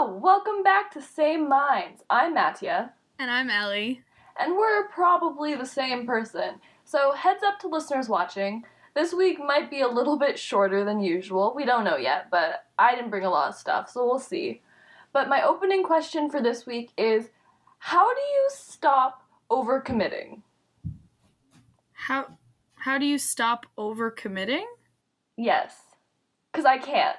Hello, welcome back to Same Minds. I'm Mattia, And I'm Ellie. and we're probably the same person. So, heads up to listeners watching. This week might be a little bit shorter than usual. We don't know yet, but I didn't bring a lot of stuff, so we'll see. But my opening question for this week is How do you stop overcommitting? How how do you stop overcommitting? Yes, because I can't.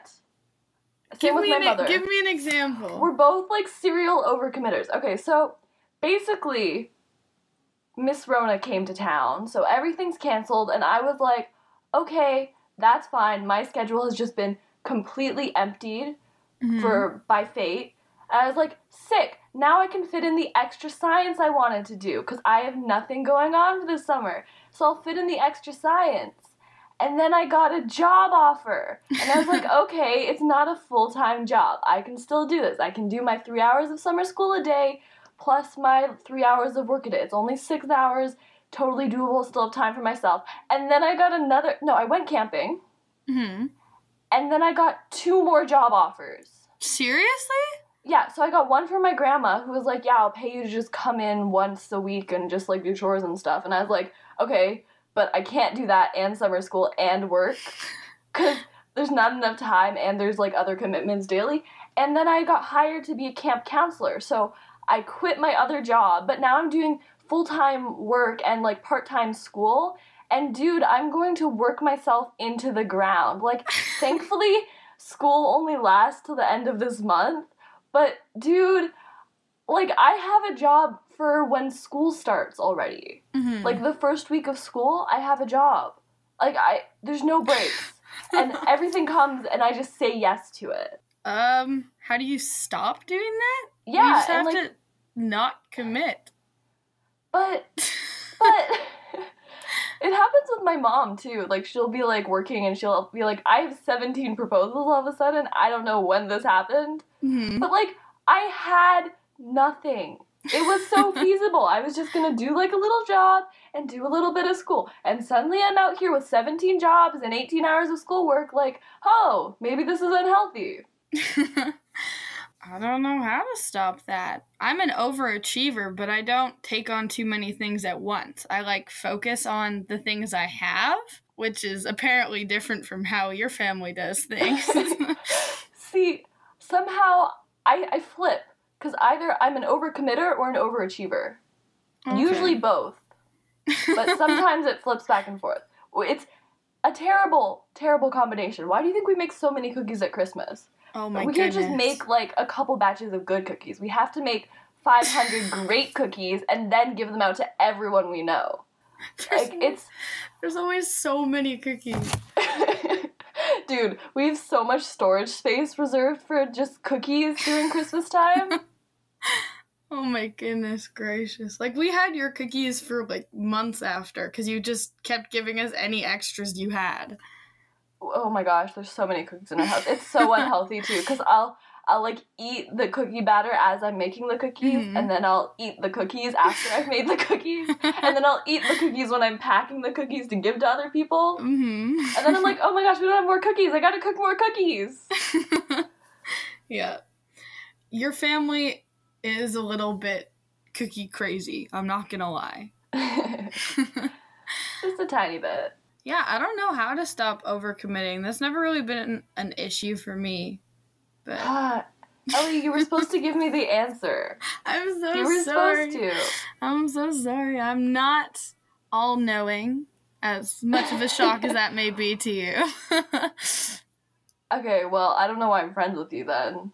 Same Give with me my an, mother. give me an example. We're both like serial overcommitters. Okay, so basically, Miss Rona came to town, so everything's canceled, and I was like, okay, that's fine. My schedule has just been completely emptied Mhm. for by fate. And I was like, sick. Now I can fit in the extra science I wanted to do because I have nothing going on for this summer. So I'll fit in the extra science. And then I got a job offer. And I was like, okay, it's not a full time job. I can still do this. I can do my three hours of summer school a day plus my three hours of work a day. It's only six hours, totally doable, still have time for myself. And then I got another, no, I went camping. Mhm. And then I got two more job offers. Seriously? Yeah, so I got one from my grandma who was like, Yeah, I'll pay you to just come in once a week and just like do chores and stuff. And I was like, Okay, but I can't do that and summer school and work because there's not enough time and there's like other commitments daily. And then I got hired to be a camp counselor. So I quit my other job, but now I'm doing full time work and like part time school. And dude, I'm going to work myself into the ground. Like, thankfully, school only lasts till the end of this month. But dude, like I have a job for when school starts already. Mhm. Like the first week of school, I have a job. Like I there's no breaks. and everything comes and I just say yes to it. um, how do you stop doing that? Yeah, you just have like to not commit. but but it happens with my mom too. Like she'll be like working and she'll be like, I have 17 proposals all of a sudden. I don't know when this happened. Mhm. But like I had nothing. It was so feasible. I was just gonna do like a little job and do a little bit of school. And suddenly I'm out here with 17 jobs and 18 hours of schoolwork. Like, oh, maybe this is unhealthy. I don't know how to stop that. I'm an overachiever, but I don't take on too many things at once. I like focus on the things I have, which is apparently different from how your family does things. See, somehow I, I flip. Because either I'm an overcommitter or an overachiever. Usually both. But sometimes it flips back and forth. It's a terrible, terrible combination. Why do you think we make so many cookies at Christmas? oh my we goodness. can't just make like a couple batches of good cookies. We have to make 500 great cookies and then give them out to everyone we know. There's, Like it's there's always so many cookies. Dude, we have so much storage space reserved for just cookies during Christmas time. Oh my goodness gracious. Like we had your cookies for like months after cuz you just kept giving us any extras you had. oh my gosh, there's so many cookies in our house. It's so unhealthy too cuz I'll I'll like eat the cookie batter as I'm making the cookies Mhm. and then I'll eat the cookies after I've made the cookies and then I'll eat the cookies when I'm packing the cookies to give to other people. Mhm. And then I'm like, "Oh my gosh, we don't have more cookies. I got to cook more cookies." yeah. Your family is a little bit cookie crazy. I'm not to lie. Just a tiny bit. yeah, I don't know how to stop overcommitting. That's never really been an issue for me. But Ah, Ellie, you were supposed to give me the answer. I'm so You were sorry. supposed to. I'm so sorry. I'm not all knowing, as much of a shock as that may be to you. Okay, well, I don't know why I'm friends with you then.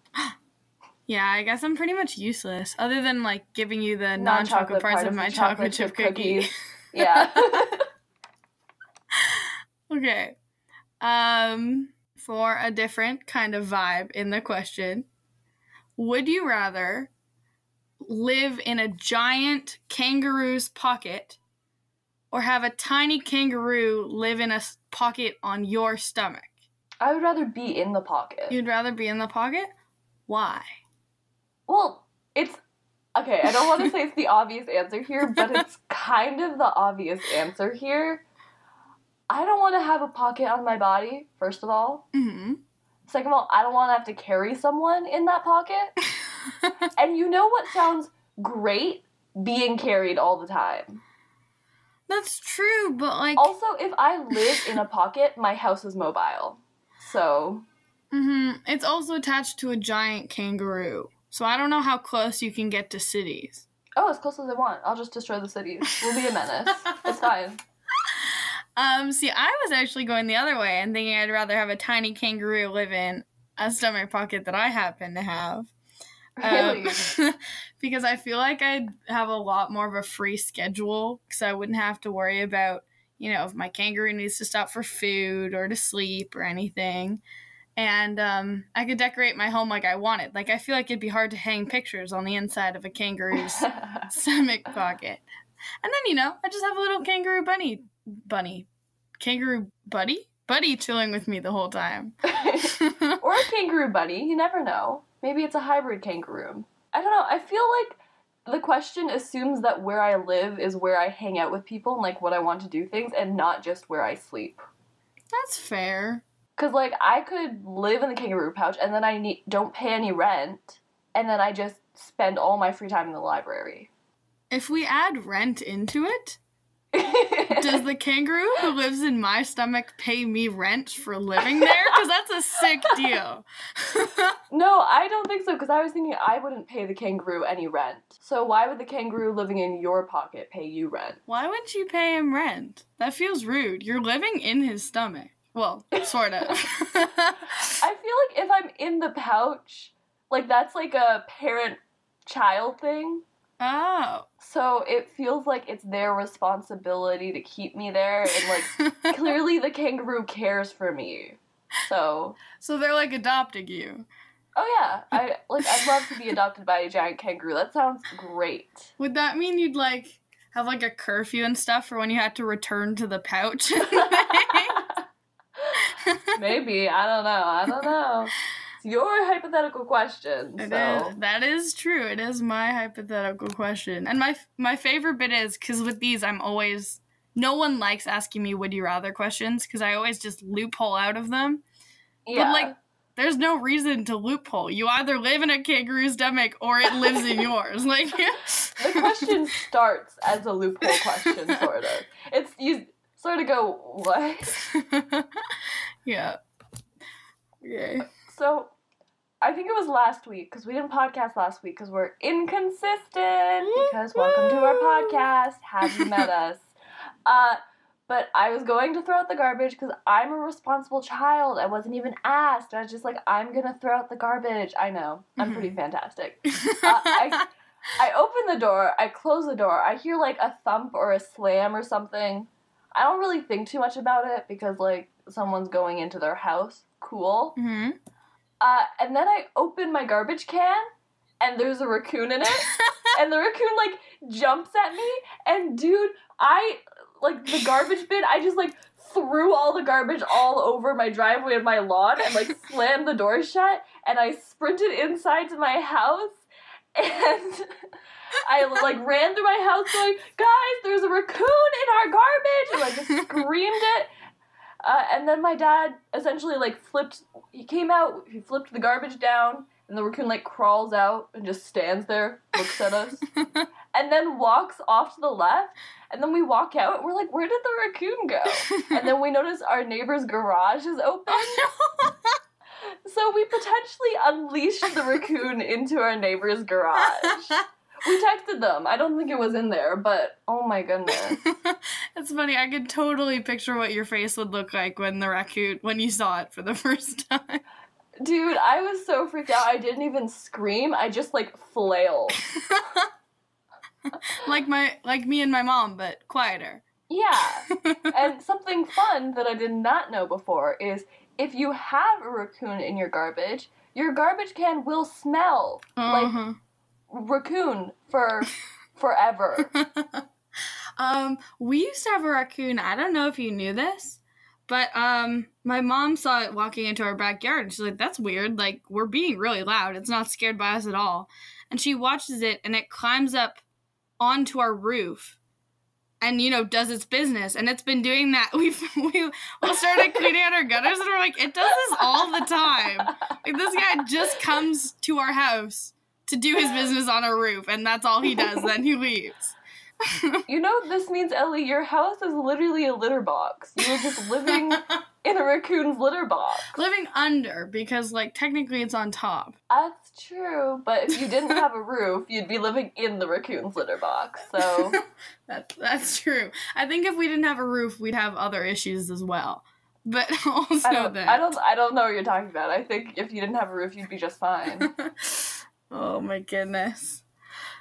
Yeah, I guess I'm pretty much useless, other than like giving you the non chocolate parts part of my chocolate chip cookie. cookies. Yeah. okay. Um, for a different kind of vibe in the question, would you rather live in a giant kangaroo's pocket or have a tiny kangaroo live in a pocket on your stomach? I would rather be in the pocket. You'd rather be in the pocket? Why? Well, it's okay. I don't want to say it's the obvious answer here, but it's kind of the obvious answer here. I don't want to have a pocket on my body, first of all. Mm-hmm. Second of all, I don't want to have to carry someone in that pocket. and you know what sounds great? Being carried all the time. That's true, but like Also, if I live in a pocket, my house is mobile. So, mhm, it's also attached to a giant kangaroo. So I don't know how close you can get to cities. oh, as close as I want. I'll just destroy the cities. We'll be a menace. it's fine. Um, see, I was actually going the other way and thinking I'd rather have a tiny kangaroo live in a stomach pocket that I happen to have. Um, Really? because I feel like I'd have a lot more of a free schedule because I wouldn't have to worry about, you know, if my kangaroo needs to stop for food or to sleep or anything. And um, I could decorate my home like I wanted. Like, I feel like it'd be hard to hang pictures on the inside of a kangaroo's stomach pocket. And then, you know, I just have a little kangaroo bunny, bunny, kangaroo buddy, buddy chilling with me the whole time. or a kangaroo buddy. You never know. Maybe it's a hybrid kangaroo. I don't know. I feel like the question assumes that where I live is where I hang out with people and like what I want to do things and not just where I sleep. That's fair. Cuz like I could live in the kangaroo pouch and then I need, don't pay any rent and then I just spend all my free time in the library. If we add rent into it, does the kangaroo who lives in my stomach pay me rent for living there? Because that's a sick deal. no, I don't think so because I was thinking I wouldn't pay the kangaroo any rent. So why would the kangaroo living in your pocket pay you rent? Why wouldn't you pay him rent? That feels rude. You're living in his stomach. Well, sort of. I feel like if I'm in the pouch, like that's like a parent child thing. oh. So it feels like it's their responsibility to keep me there and like clearly the kangaroo cares for me. So, So they're like adopting you. oh yeah, I like I'd love to be adopted by a giant kangaroo. That sounds great. Would that mean you'd like have like a curfew and stuff for when you had to return to the pouch? Maybe, I don't know. I don't know. It's your hypothetical question. It so is. That is true. It is my hypothetical question. And my my favorite bit is because with these, I'm always no one likes asking me would you rather questions because I always just loophole out of them. yeah. But like, there's no reason to loophole. You either live in a kangaroo's stomach or it lives in yours. Like, the question starts as a loophole question, sort of. It's you sort of go what? Yeah. Okay. So, I think it was last week because we didn't podcast last week because we're inconsistent. Because welcome to our podcast. Have you met us? Uh, but I was going to throw out the garbage because I'm a responsible child. I wasn't even asked. I was just like, I'm gonna throw out the garbage. I know. I'm pretty fantastic. Uh, I, I open the door. I close the door. I hear like a thump or a slam or something. I don't really think too much about it because like someone's going into their house. Cool. hmm Uh, and then I open my garbage can, and there's a raccoon in it, and the raccoon like jumps at me, and dude, I like the garbage bin. I just like threw all the garbage all over my driveway and my lawn, and like slammed the door shut, and I sprinted inside to my house, and. I like ran through my house going, guys, there's a raccoon in our garbage, and I just screamed it. Uh, and then my dad essentially like flipped. He came out. He flipped the garbage down, and the raccoon like crawls out and just stands there, looks at us, and then walks off to the left. And then we walk out, and we're like, "Where did the raccoon go?" And then we notice our neighbor's garage is open, so we potentially unleashed the raccoon into our neighbor's garage. We texted them. I don't think it was in there, but oh my goodness. it's funny. I could totally picture what your face would look like when the raccoon when you saw it for the first time. Dude, I was so freaked out. I didn't even scream. I just like flailed. like my like me and my mom, but quieter. Yeah. and something fun that I did not know before is if you have a raccoon in your garbage, your garbage can will smell Uh-huh. like raccoon for forever. um, we used to have a raccoon. I don't know if you knew this, but um, my mom saw it walking into our backyard, and she's like, "That's weird. Like we're being really loud. It's not scared by us at all." And she watches it, and it climbs up onto our roof, and you know does its business and it's been doing that we've we we started cleaning out our gutters and we're like it does this all the time like this guy just comes to our house to do his business on a roof and that's all he does then he leaves You know, this means Ellie, your house is literally a litter box. You're just living in a raccoon's litter box. living under because like technically it's on top That's true, but if you didn't have a roof, you'd be living in the raccoon's litter box. So that, that's true i think if we didn't have a roof we'd have other issues as well but also I don't, that I don't, I don't know what you're talking about. I think if you didn't have a roof, you'd be just fine. Oh my goodness.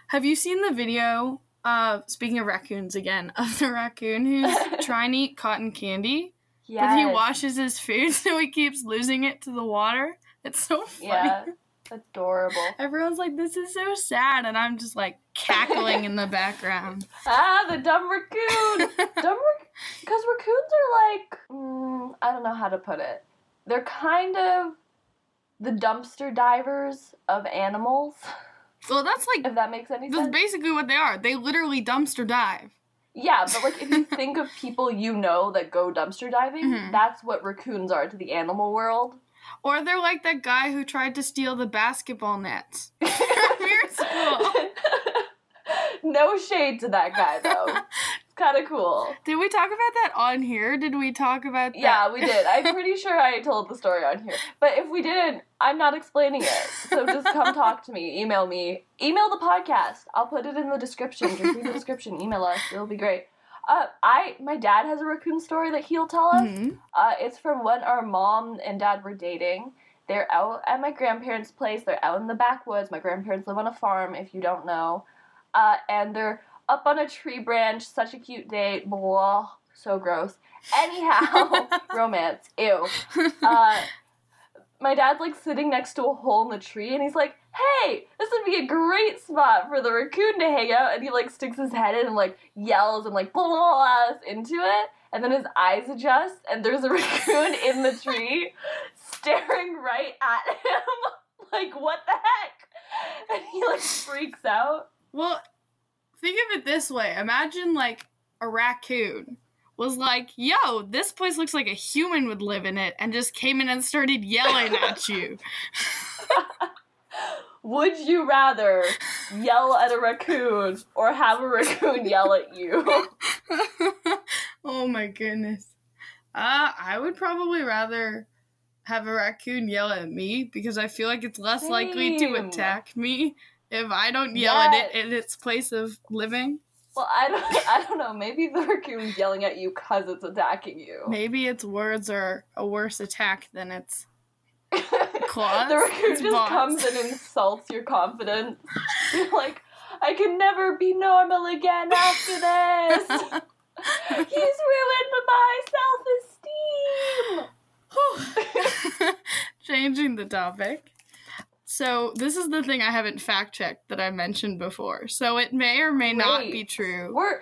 Have you seen the video, uh, speaking of raccoons again, of the raccoon who's trying to eat cotton candy? But he washes his food so he keeps losing it to the water? It's so funny. Yeah, adorable. Everyone's like, this is so sad, and I'm just like cackling in the background. Ah, the dumb raccoon. dumb rac- because raccoons are like, mm, I don't know how to put it. They're kind of the dumpster divers of animals. So that's like, If that makes any that's sense. That's basically what they are. They literally dumpster dive. Yeah, but like if you think of people you know that go dumpster diving, Mhm. that's what raccoons are to the animal world. Or they're like that guy who tried to steal the basketball nets from your school. no shade to that guy though. Kind of cool. Did we talk about that on here? Did we talk about that? Yeah, we did. I'm pretty sure I told the story on here. But if we didn't, I'm not explaining it. So just come talk to me. Email me. Email the podcast. I'll put it in the description. Just read the description. Email us. It'll be great. Uh, I my dad has a raccoon story that he'll tell us. Mhm. Uh, it's from when our mom and dad were dating. They're out at my grandparents' place. They're out in the backwoods. My grandparents live on a farm, if you don't know. Uh, and they're up on a tree branch. Such a cute date. Blah. So gross. Anyhow, romance. Ew. Uh, my dad's like sitting next to a hole in the tree, and he's like, "Hey, this would be a great spot for the raccoon to hang out." And he like sticks his head in and like yells and like blah, blah, blah, blah, into it, and then his eyes adjust, and there's a raccoon in the tree, staring right at him. like, what the heck? And he like freaks out. Well, think of it this way. Imagine like a raccoon was like, "Yo, this place looks like a human would live in it," and just came in and started yelling at you. Would you rather yell at a raccoon or have a raccoon yell at you? oh my goodness. Uh, I would probably rather have a raccoon yell at me because I feel like it's less likely to attack me if I don't yell at it in its place of living. Well, I don't, I don't know. Maybe the raccoon's yelling at you because it's attacking you. Maybe its words are a worse attack than its claws. the raccoon its just bonds. comes and insults your confidence. You're like, I can never be normal again after this. He's ruined my self-esteem. Changing the topic. So, this is the thing I haven't fact checked that I mentioned before. So, it may or may not be true. We're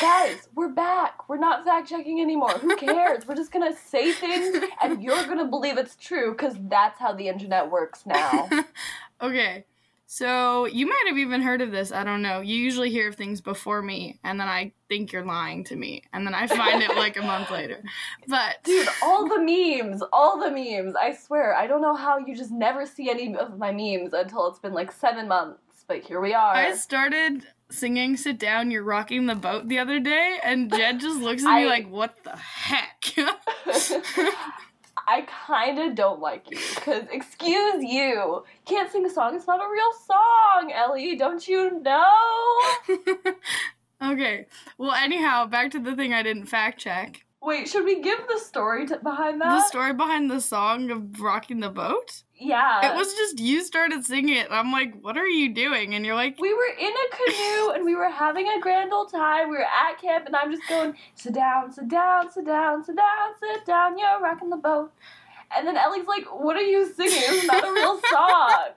guys, we're back. We're not fact checking anymore. Who cares? we're just gonna say things, and you're gonna believe it's true because that's how the internet works now. okay. So, you might have even heard of this. I don't know. You usually hear of things before me, and then I think you're lying to me, and then I find it like a month later. But, Dude, all the memes, all the memes. I swear, I don't know how you just never see any of my memes until it's been like seven months. But here we are. I started singing Sit Down, You're Rocking the Boat the other day, and Jed just looks at me I- like, What the heck? I kind of don't like you because, excuse you, can't sing a song. It's not a real song, Ellie. Don't you know? okay. Well, anyhow, back to the thing I didn't fact check. Wait, should we give the story to, behind that? The story behind the song of Rocking the Boat? Yeah. It was just you started singing it, and I'm like, What are you doing? And you're like, We were in a canoe and we were having a grand old time. We were at camp and I'm just going, sit down, sit down, sit down, sit down, sit down, you're rocking the boat. And then Ellie's like, what are you singing? It's not a real song.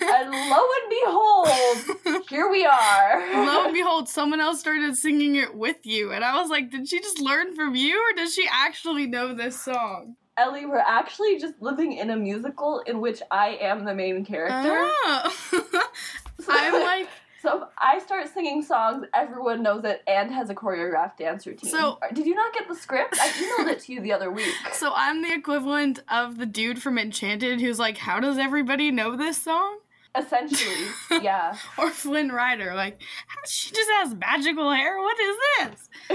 And lo and behold, here we are. Lo and behold, someone else started singing it with you. And I was like, Did she just learn from you, or does she actually know this song? Ellie, we're actually just living in a musical in which I am the main character. Oh. I'm like, so if I start singing songs, everyone knows it and has a choreographed dance routine. So- did you not get the script? I emailed it to you the other week. So I'm the equivalent of the dude from Enchanted who's like, how does everybody know this song? Essentially, yeah. Or Flynn Rider, like, she just has magical hair? What is this?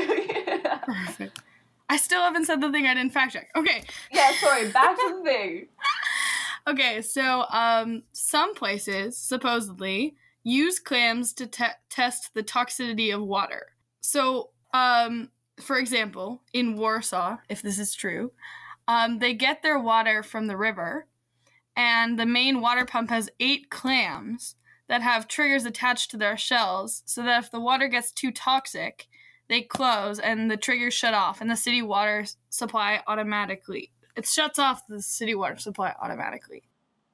yeah. Perfect. I still haven't said the thing I didn't fact check. Okay. Yeah, sorry. Back to the thing. Okay, so um, some places supposedly use clams to te- test the toxicity of water. So, um, for example, in Warsaw, if this is true, um, they get their water from the river, and the main water pump has eight clams that have triggers attached to their shells, so that if the water gets too toxic, they close and the triggers shut off, and the city water supply automatically. It shuts off the city water supply automatically.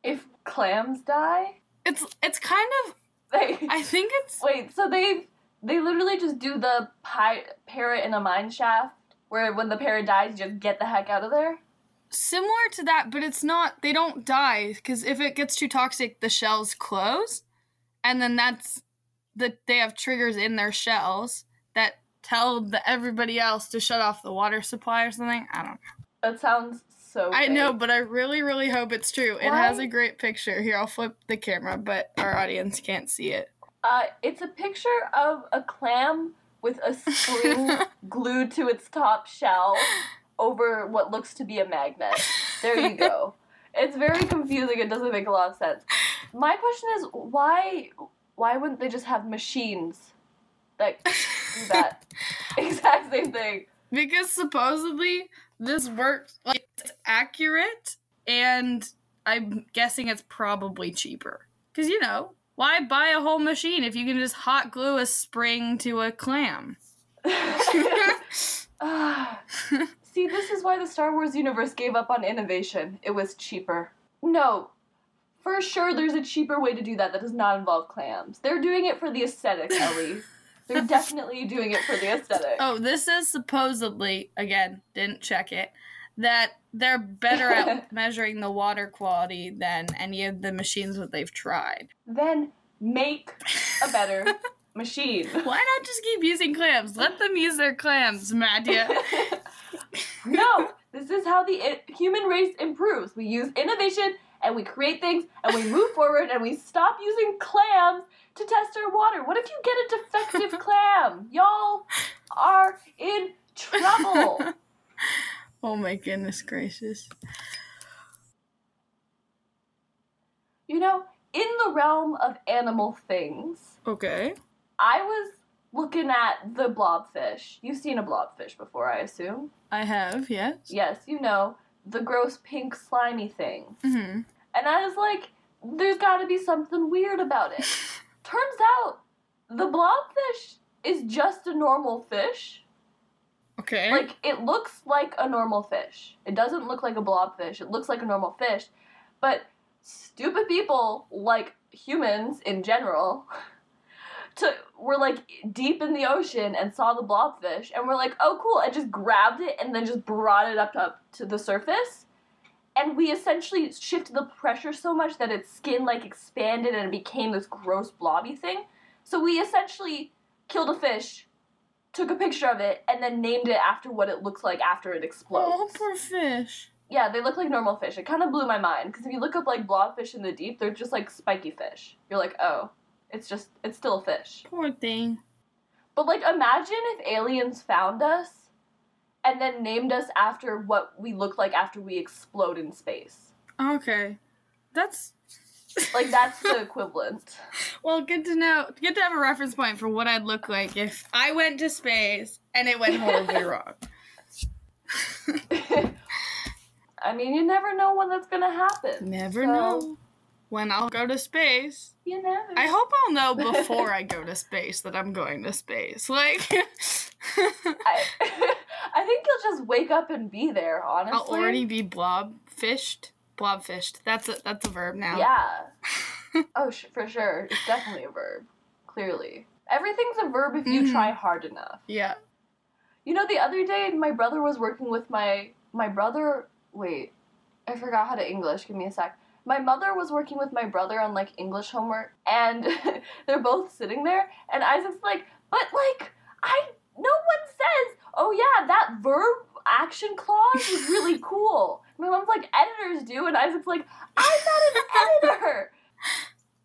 If clams die, It's it's kind of they I think it's wait. So they they literally just do the pi- parrot in a mine shaft, where when the parrot dies, you just get the heck out of there. similar to that, but it's not. They don't die because if it gets too toxic, the shells close, and then that's that they have triggers in their shells that tell the everybody else to shut off the water supply or something. I don't. know. That sounds so. I fake. know, but I really, really hope it's true. It has a great picture. Here, I'll flip the camera, but our audience can't see it. Uh, it's a picture of a clam with a spring glued to its top shell over what looks to be a magnet. There you go. It's very confusing. It doesn't make a lot of sense. My question is why why wouldn't they just have machines that do that exact same thing? Because supposedly this works like it's accurate and i'm guessing it's probably cheaper because you know why buy a whole machine if you can just hot glue a spring to a clam. See, this is why the Star Wars universe gave up on innovation. It was cheaper. No, for sure there's a cheaper way to do that that does not involve clams. They're doing it for the aesthetic, Ellie. They're definitely doing it for the aesthetic. oh this is supposedly again didn't check it that they're better at measuring the water quality than any of the machines that they've tried Then make a better machine. why not just keep using clams let them use their clams Mattia. no, this is how the i- human race improves. We use innovation and we create things and we move forward and we stop using clams to test our water. What if you get a defective clam? Y'all are in trouble. oh my goodness gracious You know, in the realm of animal things, okay I was looking at the blobfish. You've seen a blobfish before, I assume. I have, yes. Yes, you know, the gross pink slimy thing. Mm-hmm. And I was like, there's gotta be something weird about it. Turns out, the blobfish is just a normal fish. Okay. Like, it looks like a normal fish. It doesn't look like a blobfish. It looks like a normal fish. But stupid people, like humans in general, to, were like deep in the ocean and saw the blobfish and were like, oh cool, and just grabbed it and then just brought it up to, up to the surface. And we essentially shifted the pressure so much that its skin like expanded and it became this gross blobby thing. So we essentially killed a fish, took a picture of it, and then named it after what it looks like after it oh, explodes. oh, poor fish. Yeah, they look like normal fish. It kind of blew my mind because if you look up like blobfish in the deep, they're just like spiky fish. You're like, oh, it's just it's still a fish. Poor thing. But like, imagine if aliens found us and then named us after what we look like after we explode in space. Okay. That's Like that's the equivalent. well, good to know. Good to have a reference point for what I'd look like if I went to space and it went horribly wrong. I mean, you never know when that's gonna happen. Never So- know when I'll go to space. You never. I hope I'll know before I go to space that I'm going to space. Like I, I think you'll just wake up and be there. Honestly, I'll already be blob fished. Blob fished. That's a that's a verb now. Yeah. oh, sh- for sure. It's definitely a verb. Clearly. Everything's a verb if you Mhm. try hard enough. Yeah. You know, the other day my brother was working with my my brother. Wait, I forgot how to English. Give me a sec. My mother was working with my brother on like English homework, and they're both sitting there, and Isaac's like, but like, I no one says, oh yeah, that verb action clause is really cool. My mom's like, editors do, and Isaac's like, I'm not an editor.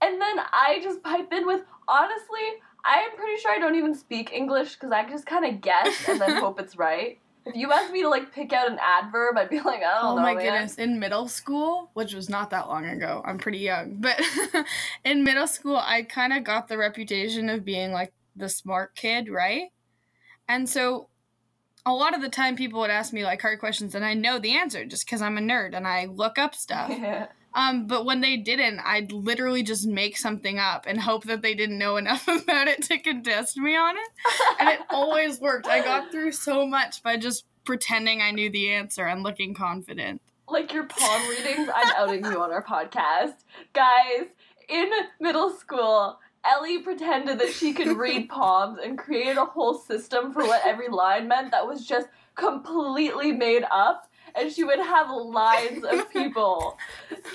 And then I just pipe in with, honestly, I'm pretty sure I don't even speak English because I just kind of guess and then hope it's right. If you asked me to like pick out an adverb, I'd be like, I don't oh know. my man. goodness. In middle school, which was not that long ago, I'm pretty young, but in middle school, I kind of got the reputation of being like the smart kid, right? And so a lot of the time people would ask me like hard questions and I know the answer just because I'm a nerd and I look up stuff. Yeah. Um, but when they didn't, I'd literally just make something up and hope that they didn't know enough about it to contest me on it. And it always worked. I got through so much by just pretending I knew the answer and looking confident. like your palm readings, I'm outing you on our podcast. Guys, in middle school, Ellie pretended that she could read palms and created a whole system for what every line meant that was just completely made up. And she would have lines of people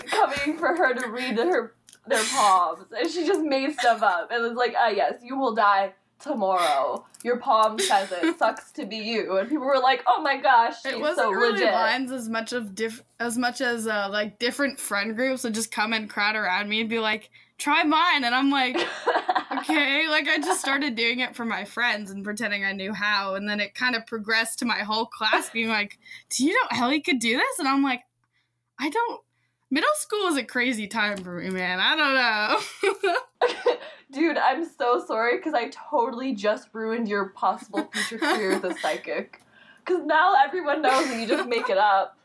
coming for her to read her their palms. And she just made stuff up. And was like, ah, yes, you will die tomorrow. Your palm says it. Sucks to be you. And people were like, oh my gosh, she's It wasn't so really legit. lines as much of diff- as much as uh, like different friend groups would just come and crowd around me and be like, "Try mine," and I'm like, okay. Like I just started doing it for my friends and pretending I knew how, and then it kind of progressed to my whole class being like, "Do you know Ellie could do this?" And I'm like, I don't. Middle school is a crazy time for me, man. I don't know. Dude, I'm so sorry because I totally just ruined your possible future career as a psychic. Because now everyone knows that you just make it up.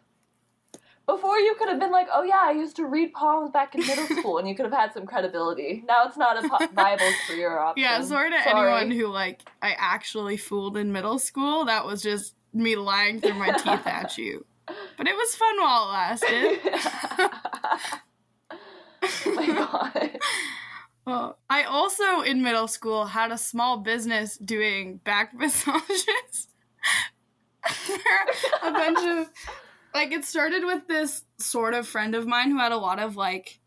Before you could have been like, oh yeah, I used to read palms back in middle school, and you could have had some credibility. Now it's not a po- viable career option. yeah, sorry to anyone who like I actually fooled in middle school. That was just me lying through my teeth at you. But it was fun while it lasted. oh my god. Well, I also in middle school had a small business doing back massages for a bunch of like it started with this sort of friend of mine who had a lot of like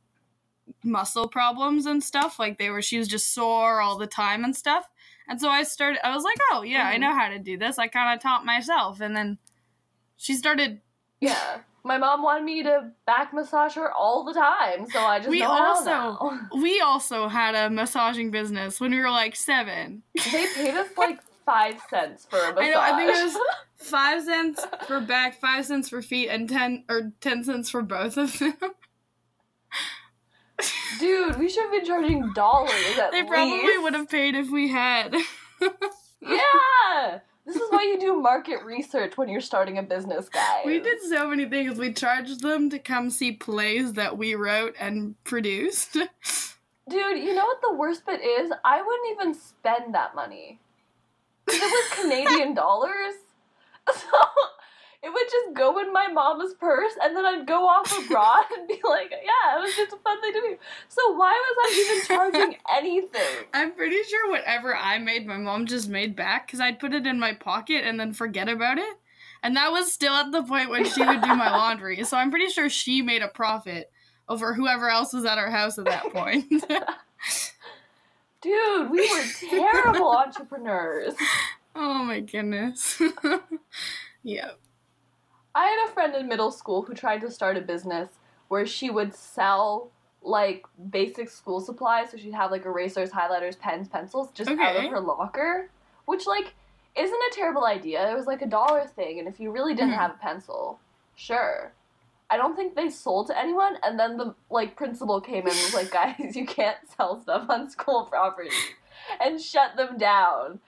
muscle problems and stuff like they were she was just sore all the time and stuff and so i started i was like oh yeah i Mhm. know how to do this i kind of taught myself and then she started Yeah. My mom wanted me to back massage her all the time, so I just We also- we also had a massaging business when we were like seven They paid us like five cents for a massage. I know, I think it was five cents for back, five cents for feet, and ten or ten cents for both of them. Dude, we should have been charging dollars at they probably least. would have paid if we had. Yeah! This is why you do market research when you're starting a business, guys. we did so many things. We charged them to come see plays that we wrote and produced. Dude, you know what the worst bit is? I wouldn't even spend that money. It was Canadian dollars. So it would just go in my mama's purse and then I'd go off abroad and be like, yeah, it was just a fun thing to do. So why was I even charging anything? I'm pretty sure whatever I made, my mom just made back because I'd put it in my pocket and then forget about it. And that was still at the point when she would do my laundry. So I'm pretty sure she made a profit over whoever else was at our house at that point. Dude, we were terrible entrepreneurs. Oh my goodness. yeah. I had a friend in middle school who tried to start a business where she would sell like basic school supplies. So she'd have like erasers, highlighters, pens, pencils just out of her locker, which like isn't a terrible idea. It was like a dollar thing, and if you really didn't Mhm. have a pencil, sure. I don't think they sold to anyone, and then the like principal came in and was like, "Guys, you can't sell stuff on school property," and shut them down.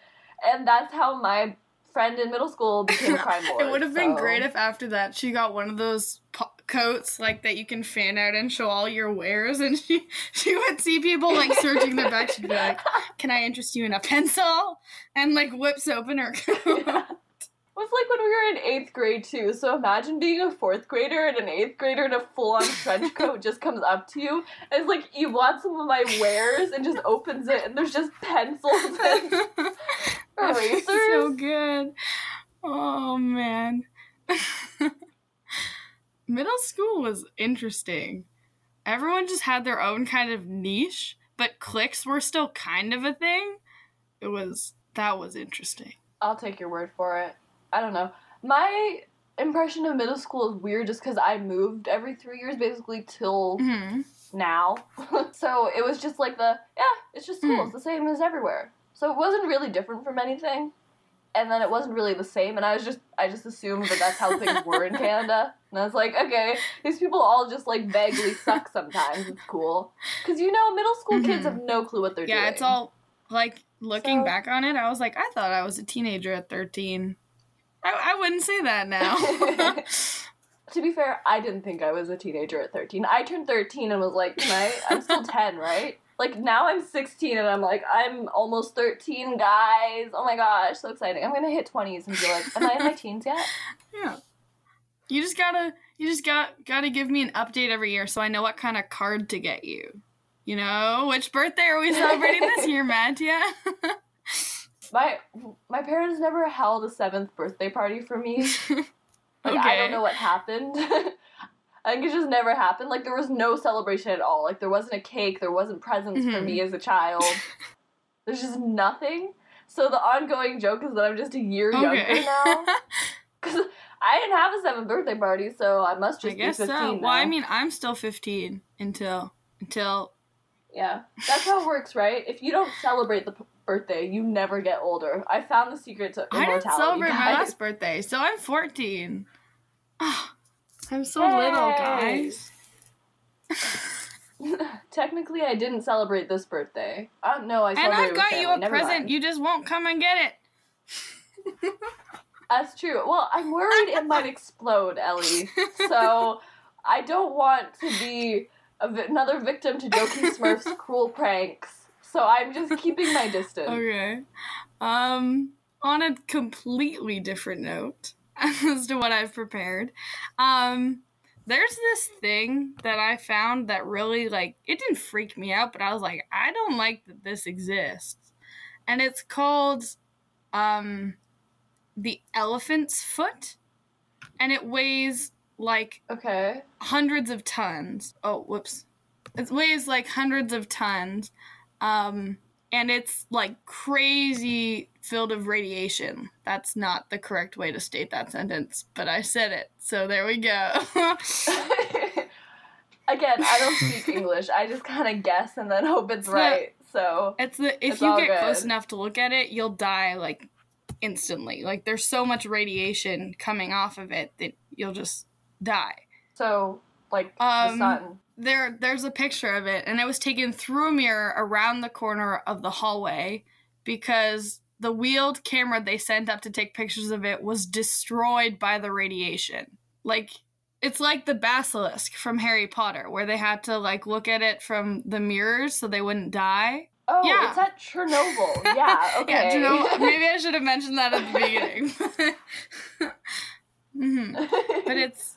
And that's how my friend in middle school became a crime lord. It would have been so- great if after that she got one of those po- coats like that you can fan out and show all your wares, and she she would see people like searching their back. She'd be like, "Can I interest you in a pencil?" And like whips open her coat. It was like when we were in eighth grade too. So imagine being a fourth grader and an eighth grader in a full-on trench coat just comes up to you and it's like, "You want some of my wares?" and just opens it and there's just pencils and erasers. so good. Oh man. Middle school was interesting. everyone just had their own kind of niche, but cliques were still kind of a thing. It was that was interesting. I'll take your word for it. I don't know. My impression of middle school is weird just because I moved every three years basically till hmm now. so it was just like the, yeah, it's just school. Mm. It's the same as everywhere. So it wasn't really different from anything. And then it wasn't really the same, and I was just I just assumed that that's how things were in Canada. And I was like, okay, these people all just like vaguely suck sometimes. It's cool, because you know, middle school kids Mhm. have no clue what they're doing. Yeah, it's all like looking So- back on it. I was like, I thought I was a teenager at thirteen. I, I wouldn't say that now. To be fair, I didn't think I was a teenager at 13. I turned 13 and was like, can I? I'm still 10, right? Like, now I'm 16 and I'm like, I'm almost 13, guys. Oh my gosh, so exciting. I'm gonna hit 20s and be like, am I in my teens yet? yeah. You just gotta you just got gotta give me an update every year so I know what kind of card to get you. You know, which birthday are we celebrating this year, Matt? Yeah. My my parents never held a seventh birthday party for me. Like, I don't know what happened. I think it just never happened. Like, there was no celebration at all. Like, there wasn't a cake, there wasn't presents for Mhm. me as a child. There's just nothing. So the ongoing joke is that I'm just a year younger now. Because I didn't have a seventh birthday party, so I must I just guess be 15 so. now. Well, I mean, I'm still 15 until until yeah, that's how it works, right? If you don't celebrate the p- birthday, you never get older. I found the secret to immortality. I didn't celebrate my guys. last birthday, so I'm 14. I'm so little, guys. Technically, I didn't celebrate this birthday. Uh, no, I And celebrated I've with got you a Never present. mind. You just won't come and get it. That's true. Well, I'm worried it might explode, Ellie. So I don't want to be a vi- another victim to Jokey Smurf's cruel pranks. So I'm just keeping my distance. Okay. Um, on a completely different note as to what I've prepared, um, there's this thing that I found that really like it didn't freak me out, but I was like, I don't like that this exists, and it's called um, the elephant's foot, and it weighs like Okay. hundreds of tons. Oh, whoops. It weighs like hundreds of tons. Um, and it's like crazy filled of radiation. That's not the correct way to state that sentence, but I said it. So there we go. Again, I don't speak English. I just kind of guess and then hope it's So- right. So it's the if It's you get close enough to look at it, you'll die like instantly. Like there's so much radiation coming off of it that you'll just die. so like the Um, sun. there there's a picture of it and it was taken through a mirror around the corner of the hallway because the wheeled camera they sent up to take pictures of it was destroyed by the radiation like it's like the basilisk from Harry Potter where they had to like look at it from the mirrors so they wouldn't die. Oh, yeah. it's at Chernobyl. Yeah. Okay. Yeah, know, maybe I should have mentioned that at the beginning. hmm But it's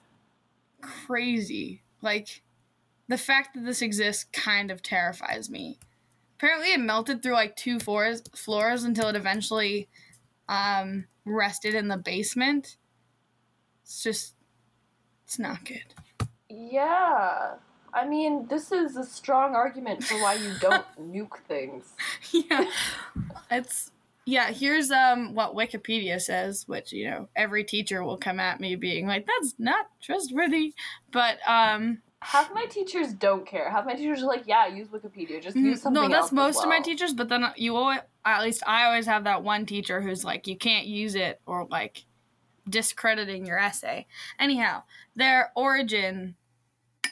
crazy. Like the fact that this exists kind of terrifies me. Apparently, it melted through like two floors, floors until it eventually um, rested in the basement. It's just, it's not good. Yeah. I mean, this is a strong argument for why you don't nuke things. yeah, it's yeah. Here's um what Wikipedia says, which you know every teacher will come at me being like, "That's not trustworthy," but um Half my teachers don't care. Half my teachers are like, yeah, use Wikipedia. Just use Mm, something no, that's most of my teachers. But then you always, at least I always have that one teacher who's like, you can't use it or like discrediting your essay. Anyhow, their origin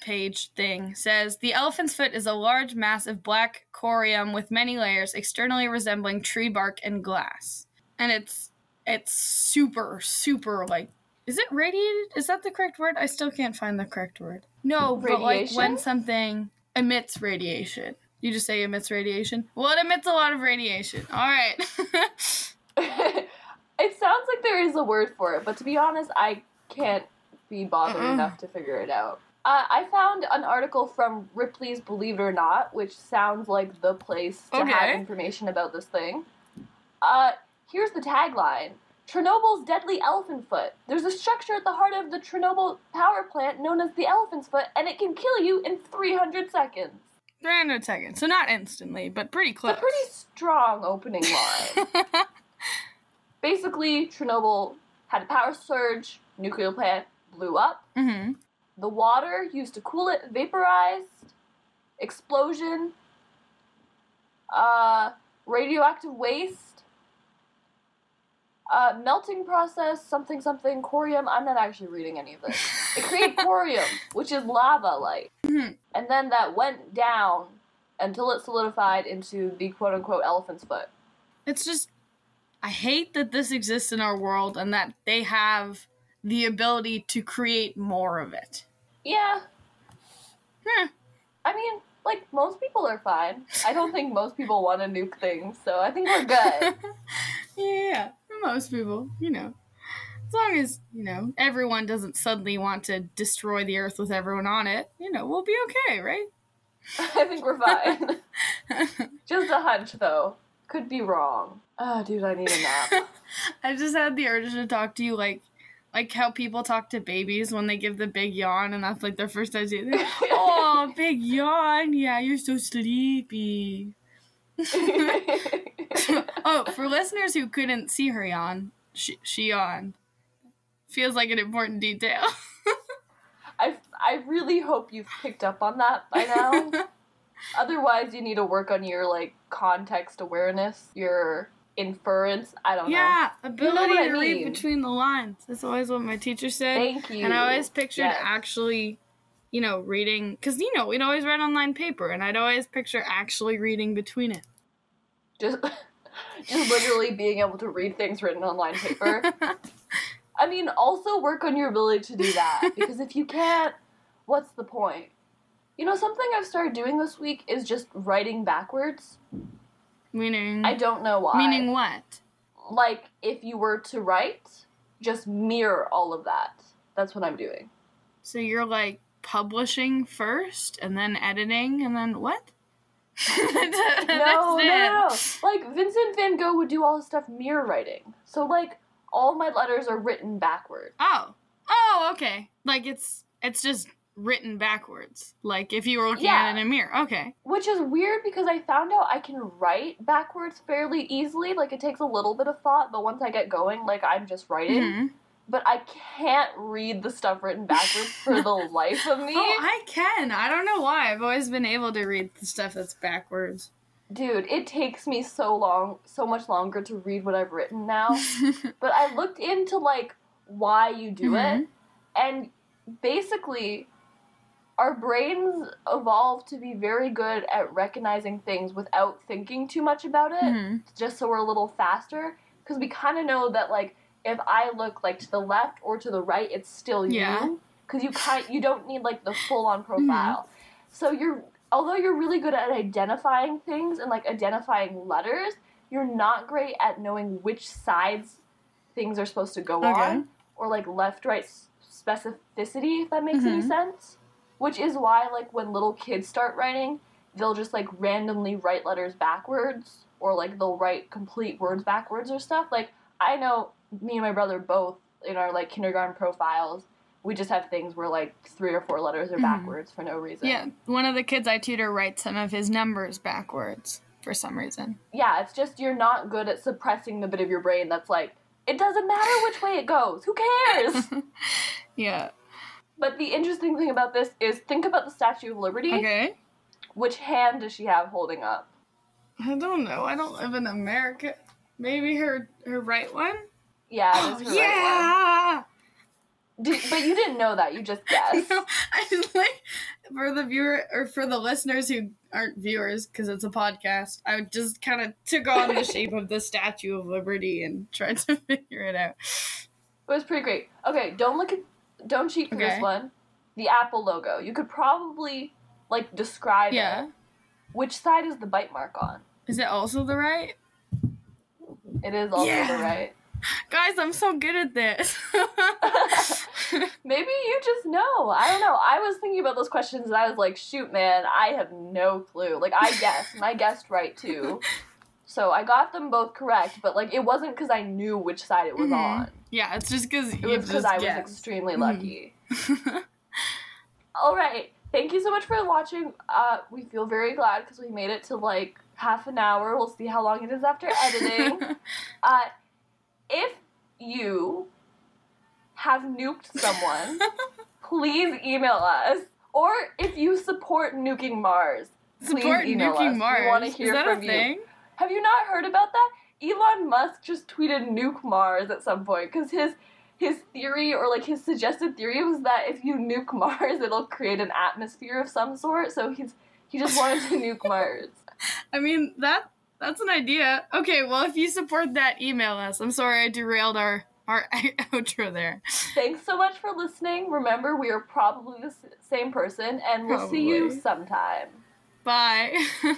page thing says the elephant's foot is a large mass of black corium with many layers externally resembling tree bark and glass and it's it's super super like is it radiated? Is that the correct word? I still can't find the correct word. No but like when something emits radiation. You just say emits radiation? Well it emits a lot of radiation. All right. It sounds like there is a word for it, but to be honest, I can't be bothered Mm-mm. enough to figure it out. Uh, I found an article from Ripley's Believe It or Not, which sounds like the place to have information about this thing. Uh, here's the tagline Chernobyl's deadly elephant foot. There's a structure at the heart of the Chernobyl power plant known as the elephant's foot, and it can kill you in 300 seconds. 300 seconds. So not instantly, but pretty It's close. a pretty strong opening line. Basically, Chernobyl had a power surge, nuclear plant blew up, hmm the water used to cool it vaporized, explosion, uh, radioactive waste, uh, melting process, something something, corium. I'm not actually reading any of this. It created corium, which is lava like. Mhm. And then that went down until it solidified into the quote unquote elephant's foot. It's just, I hate that this exists in our world and that they have the ability to create more of it. Yeah, Hmm. I mean, like, most people are fine. I don't think most people want to nuke things, so I think we're good. yeah, most people, you know. As long as, you know, everyone doesn't suddenly want to destroy the earth with everyone on it, you know, we'll be okay, right? I think we're fine. Just a hunch, though. Could be wrong. Oh, dude, I need a nap. I just had the urge to talk to you like like how people talk to babies when they give the big yawn and that's like their first idea. Like, oh, big yawn. Yeah, you're so sleepy. oh, for listeners who couldn't see her yawn, she, she yawned. Feels like an important detail. I, I really hope you've picked up on that by now. Otherwise, you need to work on your, like, context awareness, your inference. I don't know. yeah, ability what I to read mean. between the lines. That's always what my teacher said. Thank you. And I always pictured Yes. actually, you know, reading because you know we'd always write online paper, and I'd always picture actually reading between it. Just, just literally being able to read things written on line paper. I mean, also work on your ability to do that because if you can't, what's the point? You know, something I've started doing this week is just writing backwards. meaning, I don't know why. meaning what? like if you were to write, just mirror all of that. That's what I'm doing. So you're like publishing first, and then editing, and then what? No, no, no, no. Like Vincent Van Gogh would do all his stuff mirror writing. So like all my letters are written backwards. Oh, oh, okay. Like it's it's just written backwards. Like if you were looking at it in a mirror. Okay. Which is weird because I found out I can write backwards fairly easily. Like it takes a little bit of thought, but once I get going, like I'm just writing. Mhm. But I can't read the stuff written backwards for the life of me. Oh, I can. I don't know why. I've always been able to read the stuff that's backwards. Dude, it takes me so long, so much longer to read what I've written now. but I looked into like why you do Mhm. it, and basically, our brains evolved to be very good at recognizing things without thinking too much about it, Mhm. just so we're a little faster. Because we kind of know that like if I look like to the left or to the right, it's still Yeah. you. Because you kind you don't need like the full on profile. So you're although you're really good at identifying things and like identifying letters, you're not great at knowing which sides things are supposed to go Okay. on or like left right specificity if that makes any Mhm. sense. Which is why like when little kids start writing, they'll just like randomly write letters backwards or like they'll write complete words backwards or stuff. Like I know me and my brother both in our like kindergarten profiles, we just have things where like three or four letters are Mhm. backwards for no reason. Yeah, one of the kids I tutor writes some of his numbers backwards for some reason. yeah, it's just you're not good at suppressing the bit of your brain that's like, it doesn't matter which way it goes. Who cares? yeah. but the interesting thing about this is think about the Statue of Liberty. Okay. Which hand does she have holding up? I don't know. I don't live in America. Maybe her her right one. Yeah, Oh, right yeah. one. Did, but you didn't know that. You just guessed. No, I just like for the viewer or for the listeners who aren't viewers because it's a podcast. I just kind of took on the shape of the Statue of Liberty and tried to figure it out. It was pretty great. Okay, don't look at, don't cheat for Okay. this one. The Apple logo. You could probably like describe Yeah. it. Which side is the bite mark on? Is it also the right? It is also Yeah. the right. Guys, I'm so good at this. Maybe you just know. I don't know. I was thinking about those questions and I was like, shoot, man, I have no clue. Like, I guessed, and I guessed right too. So I got them both correct, but like it wasn't because I knew which side it was Mhm. on. Yeah, it's just because It was because I was extremely lucky. All right. Thank you so much for watching. Uh, we feel very glad because we made it to like half an hour. We'll see how long it is after editing. uh, if you have nuked someone, please email us. Or if you support nuking Mars, please Support email nuking us. Mars. We want to hear Is that from a you. Have you not heard about that? Elon Musk just tweeted nuke Mars at some point because his his theory or like his suggested theory was that if you nuke Mars, it'll create an atmosphere of some sort. So he's he just wanted to nuke Mars. I mean that that's an idea. Okay, well if you support that, email us. I'm sorry I derailed our our outro there. Thanks so much for listening. Remember, we are probably the same person, and we'll see you sometime. Bye.